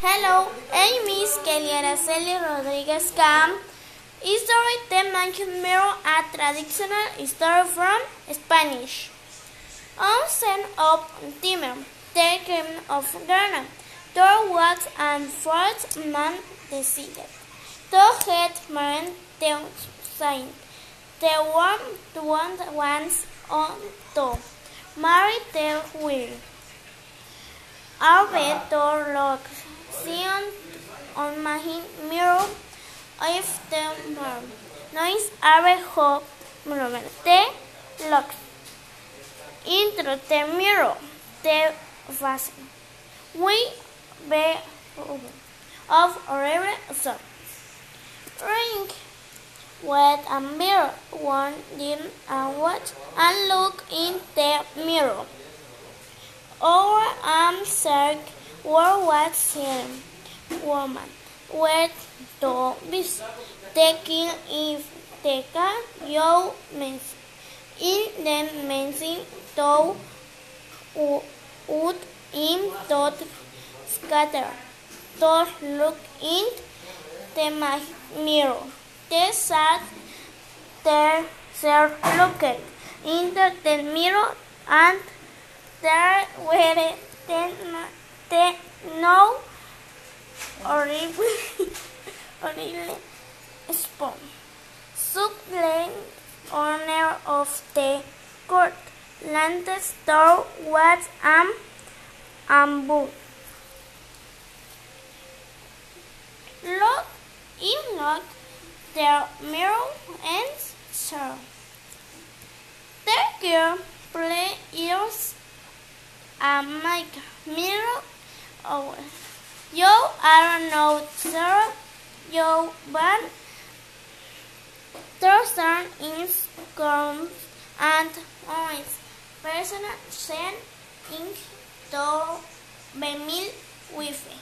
Hello, I'm Miss Kelly Araceli Rodriguez Camp. History the Monkey Mirror, a traditional story from Spanish. On of Timor, the king of Ghana, there was and first man decided to get married to Saint. The one the one wants on to marry the will. Alberto look On my mirror if the mom noise are hope the look into the mirror the fasten. We be of forever so. Ring with a mirror one dim and watch and look in the mirror. Our arms or what same woman. With to bis taking if teka yo mens in the mensing to would in dot scatter. To look in the mirror. The sad there sir looked into the mirror and there were ten the no horrible, horrible spoon. Subland owner of the court, landed store was am ambu. Look in look their mirror and saw. The girl play ears and make mirror over. Yo are no sir, yo but Thurston is comes and oins. Person sent ink to Bemil Wifi.